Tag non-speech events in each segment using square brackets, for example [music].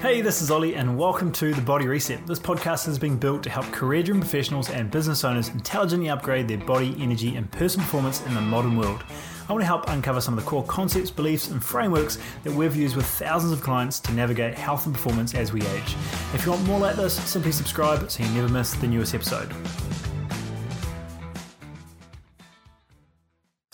Hey, this is Olly, and welcome to The Body Reset. This podcast has been built to help career driven professionals and business owners intelligently upgrade their body, energy, and personal performance in the modern world. I want to help uncover some of the core concepts, beliefs, and frameworks that we've used with thousands of clients to navigate health and performance as we age. If you want more like this, simply subscribe so you never miss the newest episode.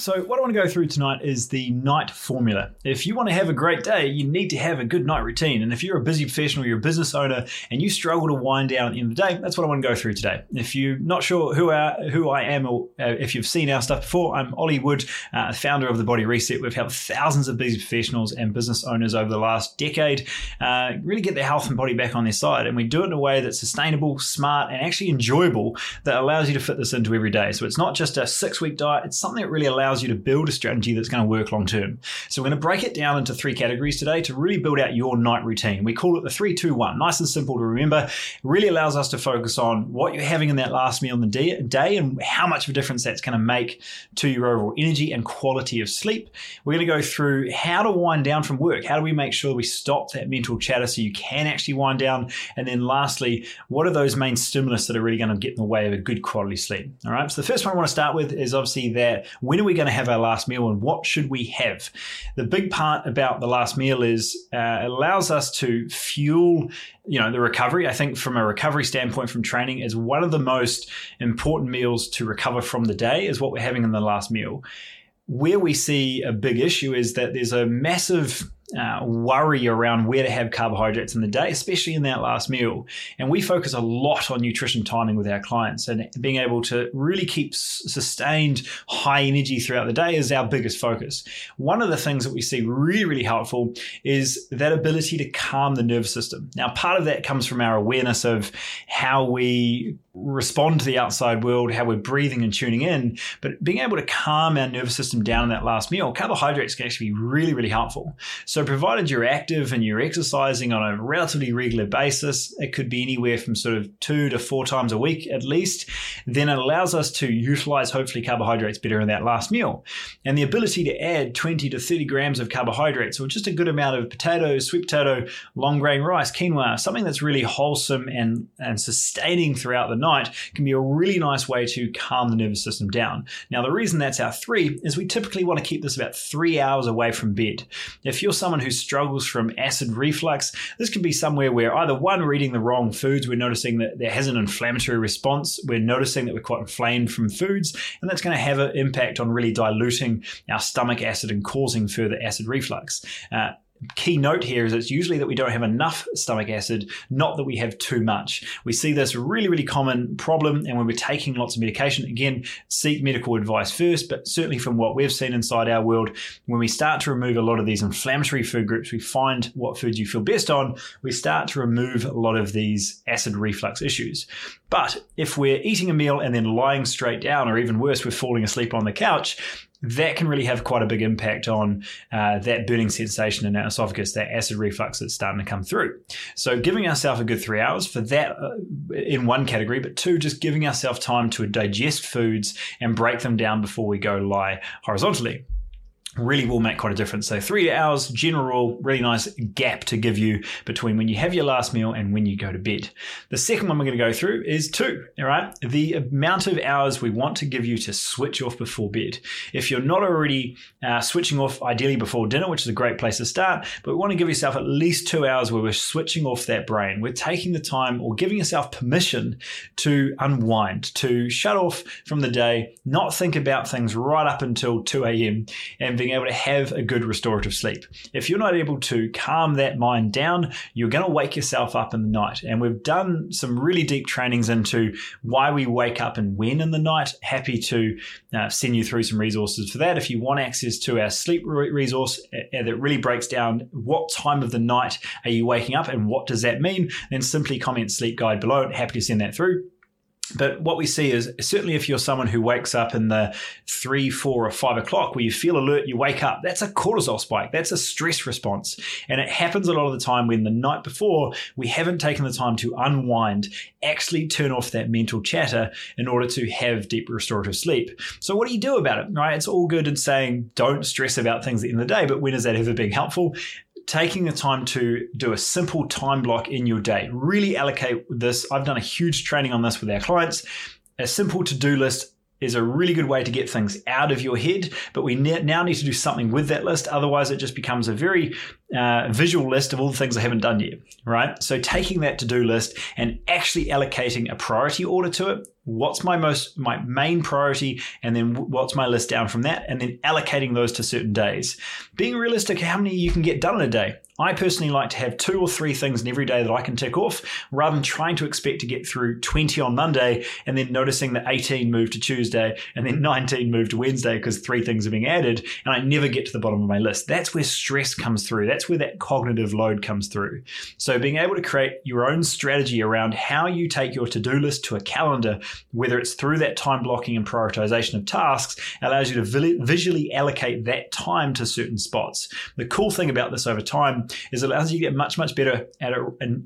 So, what I want to go through tonight is the night formula. If you want to have a great day, you need to have a good night routine. And if you're a busy professional, you're a business owner, and you struggle to wind down at the end of the day, that's what I want to go through today. If you're not sure who I, who I am, or uh, if you've seen our stuff before, I'm Olly Wood, uh, founder of the Body Reset. We've helped thousands of busy professionals and business owners over the last decade uh, really get their health and body back on their side. And we do it in a way that's sustainable, smart, and actually enjoyable that allows you to fit this into every day. So, it's not just a six week diet, it's something that really allows you to build a strategy that's going to work long term. So we're going to break it down into three categories today to really build out your night routine. We call it the 321. Nice and simple to remember. It really allows us to focus on what you're having in that last meal in the day, day and how much of a difference that's going to make to your overall energy and quality of sleep. We're going to go through how to wind down from work. How do we make sure we stop that mental chatter so you can actually wind down? And then lastly, what are those main stimulus that are really going to get in the way of a good quality sleep? All right. So the first one I want to start with is obviously that when are we going to have our last meal and what should we have? The big part about the last meal is uh, it allows us to fuel you know the recovery i think from a recovery standpoint from training is one of the most important meals to recover from the day is what we're having in the last meal where we see a big issue is that there's a massive uh, worry around where to have carbohydrates in the day, especially in that last meal. And we focus a lot on nutrition timing with our clients and being able to really keep sustained high energy throughout the day is our biggest focus. One of the things that we see really, really helpful is that ability to calm the nervous system. Now, part of that comes from our awareness of how we respond to the outside world, how we're breathing and tuning in, but being able to calm our nervous system down in that last meal, carbohydrates can actually be really, really helpful. So, provided you're active and you're exercising on a relatively regular basis, it could be anywhere from sort of two to four times a week at least, then it allows us to utilize hopefully carbohydrates better in that last meal. And the ability to add 20 to 30 grams of carbohydrates, or just a good amount of potatoes, sweet potato, long grain rice, quinoa, something that's really wholesome and, and sustaining throughout the night can be a really nice way to calm the nervous system down. Now, the reason that's our three is we typically want to keep this about three hours away from bed. If you're someone who struggles from acid reflux, this can be somewhere where either one, we're eating the wrong foods, we're noticing that there has an inflammatory response, we're noticing that we're quite inflamed from foods, and that's going to have an impact on really diluting our stomach acid and causing further acid reflux. Uh, key note here is it's usually that we don't have enough stomach acid, not that we have too much. We see this really, really common problem, and when we're taking lots of medication, again, seek medical advice first. But certainly from what we've seen inside our world, when we start to remove a lot of these inflammatory food groups, we find what foods you feel best on, we start to remove a lot of these acid reflux issues. But if we're eating a meal and then lying straight down, or even worse, we're falling asleep on the couch, that can really have quite a big impact on uh, that burning sensation in our esophagus, that acid reflux that's starting to come through. So, giving ourselves a good three hours for that uh, in one category, but two, just giving ourselves time to digest foods and break them down before we go lie horizontally really will make quite a difference. So three hours, general, really nice gap to give you between when you have your last meal and when you go to bed. The second one we're going to go through is two, all right? The amount of hours we want to give you to switch off before bed. If you're not already uh, switching off ideally before dinner, which is a great place to start, but we want to give yourself at least two hours where we're switching off that brain. We're taking the time or giving yourself permission to unwind, to shut off from the day, not think about things right up until 2 a.m. and being able to have a good restorative sleep. If you're not able to calm that mind down, you're going to wake yourself up in the night. And we've done some really deep trainings into why we wake up and when in the night. Happy to uh, send you through some resources for that. If you want access to our sleep resource uh, that really breaks down what time of the night are you waking up and what does that mean, then simply comment sleep guide below. Happy to send that through. But what we see is certainly if you're someone who wakes up in the three, four, or five o'clock where you feel alert, you wake up, that's a cortisol spike. That's a stress response. And it happens a lot of the time when the night before we haven't taken the time to unwind, actually turn off that mental chatter in order to have deep restorative sleep. So what do you do about it? Right? It's all good in saying don't stress about things at the end of the day, but when is that ever being helpful? Taking the time to do a simple time block in your day. Really allocate this. I've done a huge training on this with our clients. A simple to do list is a really good way to get things out of your head, but we now need to do something with that list. Otherwise, it just becomes a very uh, visual list of all the things I haven't done yet, right? So, taking that to do list and actually allocating a priority order to it what's my most my main priority and then what's my list down from that and then allocating those to certain days being realistic how many you can get done in a day I personally like to have two or three things in every day that I can tick off rather than trying to expect to get through 20 on Monday and then noticing that 18 moved to Tuesday and then [laughs] 19 moved to Wednesday because three things are being added and I never get to the bottom of my list. That's where stress comes through. That's where that cognitive load comes through. So being able to create your own strategy around how you take your to-do list to a calendar whether it's through that time blocking and prioritization of tasks, allows you to visually allocate that time to certain spots. The cool thing about this over time is it allows you to get much, much better at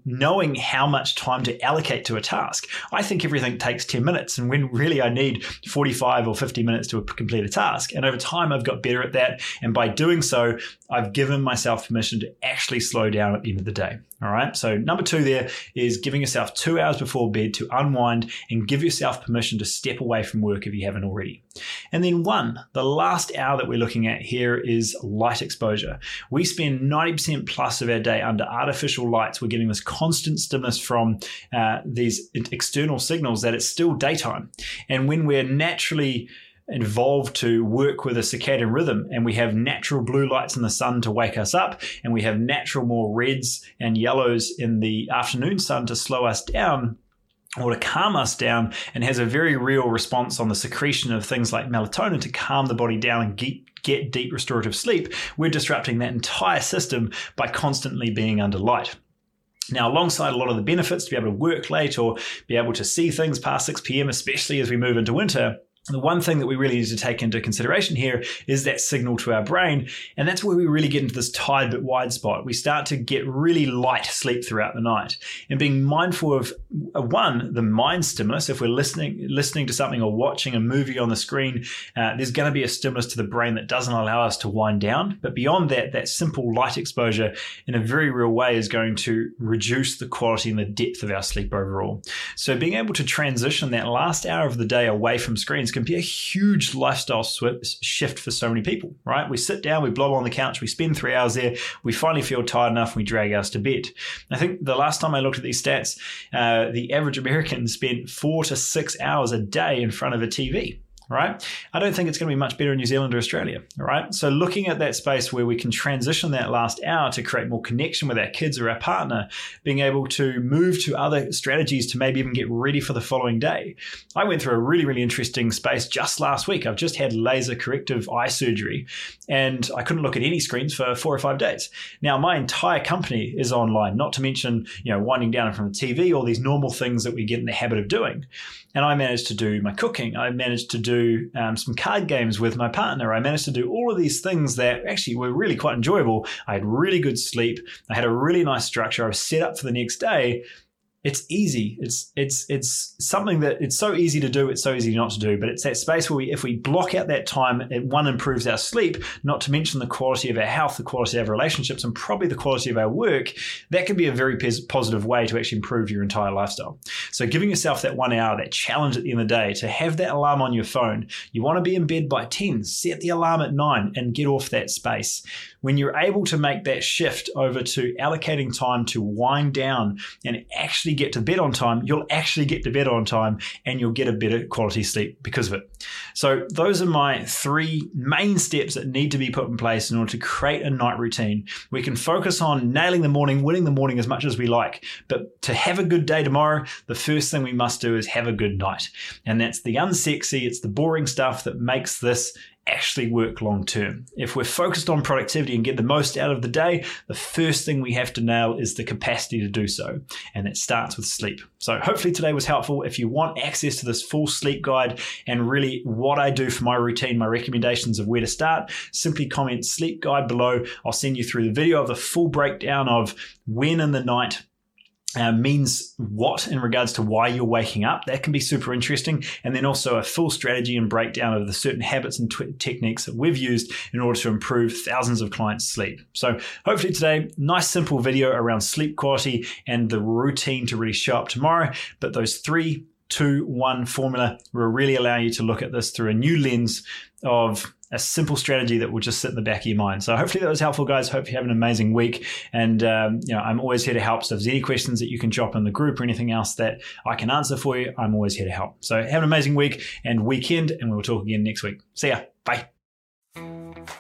knowing how much time to allocate to a task. I think everything takes 10 minutes, and when really I need 45 or 50 minutes to complete a task. And over time, I've got better at that. And by doing so, I've given myself permission to actually slow down at the end of the day. All right. So, number two there is giving yourself two hours before bed to unwind and give yourself permission to step away from work if you haven't already. And then, one, the last hour that we're looking at here is light exposure. We spend 90% plus of our day under artificial lights. We're getting this constant stimulus from uh, these external signals that it's still daytime. And when we're naturally evolved to work with a circadian rhythm and we have natural blue lights in the sun to wake us up and we have natural more reds and yellows in the afternoon sun to slow us down or to calm us down and has a very real response on the secretion of things like melatonin to calm the body down and get, get deep restorative sleep, we're disrupting that entire system by constantly being under light. Now, alongside a lot of the benefits to be able to work late or be able to see things past 6 p.m., especially as we move into winter, the one thing that we really need to take into consideration here is that signal to our brain. And that's where we really get into this tired but wide spot. We start to get really light sleep throughout the night. And being mindful of uh, one, the mind stimulus. If we're listening, listening to something or watching a movie on the screen, uh, there's going to be a stimulus to the brain that doesn't allow us to wind down. But beyond that, that simple light exposure in a very real way is going to reduce the quality and the depth of our sleep overall. So being able to transition that last hour of the day away from screens can be a huge lifestyle shift for so many people, right? We sit down, we blob on the couch, we spend three hours there, we finally feel tired enough, we drag us to bed. I think the last time I looked at these stats, uh, the average American spent four to six hours a day in front of a TV right? I don't think it's going to be much better in New Zealand or Australia, right? So looking at that space where we can transition that last hour to create more connection with our kids or our partner, being able to move to other strategies to maybe even get ready for the following day. I went through a really, really interesting space just last week. I've just had laser corrective eye surgery and I couldn't look at any screens for four or five days. Now my entire company is online, not to mention, you know, winding down from the TV, all these normal things that we get in the habit of doing. And I managed to do my cooking. I managed to do um, some card games with my partner. I managed to do all of these things that actually were really quite enjoyable. I had really good sleep. I had a really nice structure. I was set up for the next day it's easy. It's it's it's something that it's so easy to do. It's so easy not to do. But it's that space where we, if we block out that time, it one improves our sleep. Not to mention the quality of our health, the quality of our relationships, and probably the quality of our work. That can be a very positive way to actually improve your entire lifestyle. So giving yourself that one hour, that challenge at the end of the day, to have that alarm on your phone. You want to be in bed by ten. Set the alarm at nine and get off that space. When you're able to make that shift over to allocating time to wind down and actually actually get to bed on time, you'll actually get to bed on time and you'll get a better quality sleep because of it. So, those are my three main steps that need to be put in place in order to create a night routine. We can focus on nailing the morning, winning the morning as much as we like. But to have a good day tomorrow, the first thing we must do is have a good night. And that's the unsexy, it's the boring stuff that makes this actually work long term. If we're focused on productivity and get the most out of the day, the first thing we have to nail is the capacity to do so. And it starts with sleep. So hopefully today was helpful. If you want access to this full sleep guide and really what I do for my routine, my recommendations of where to start, simply comment sleep guide below. I'll send you through the video of the full breakdown of when in the night uh, means what in regards to why you're waking up. That can be super interesting. And then also a full strategy and breakdown of the certain habits and t- techniques that we've used in order to improve thousands of clients' sleep. So hopefully today, nice simple video around sleep quality and the routine to really show up tomorrow. But those three two, one formula will really allow you to look at this through a new lens of a simple strategy that will just sit in the back of your mind. So hopefully that was helpful, guys. Hope you have an amazing week. And um, you know, I'm always here to help. So if there's any questions that you can drop in the group or anything else that I can answer for you, I'm always here to help. So have an amazing week and weekend, and we'll talk again next week. See ya. Bye.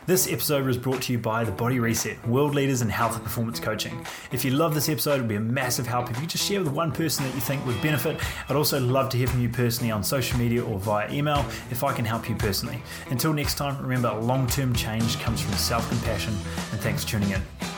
This episode was brought to you by The Body Reset, world leaders in health and performance coaching. If you love this episode, it would be a massive help if you just share with one person that you think would benefit. I'd also love to hear from you personally on social media or via email if I can help you personally. Until next time, remember long term change comes from self compassion, and thanks for tuning in.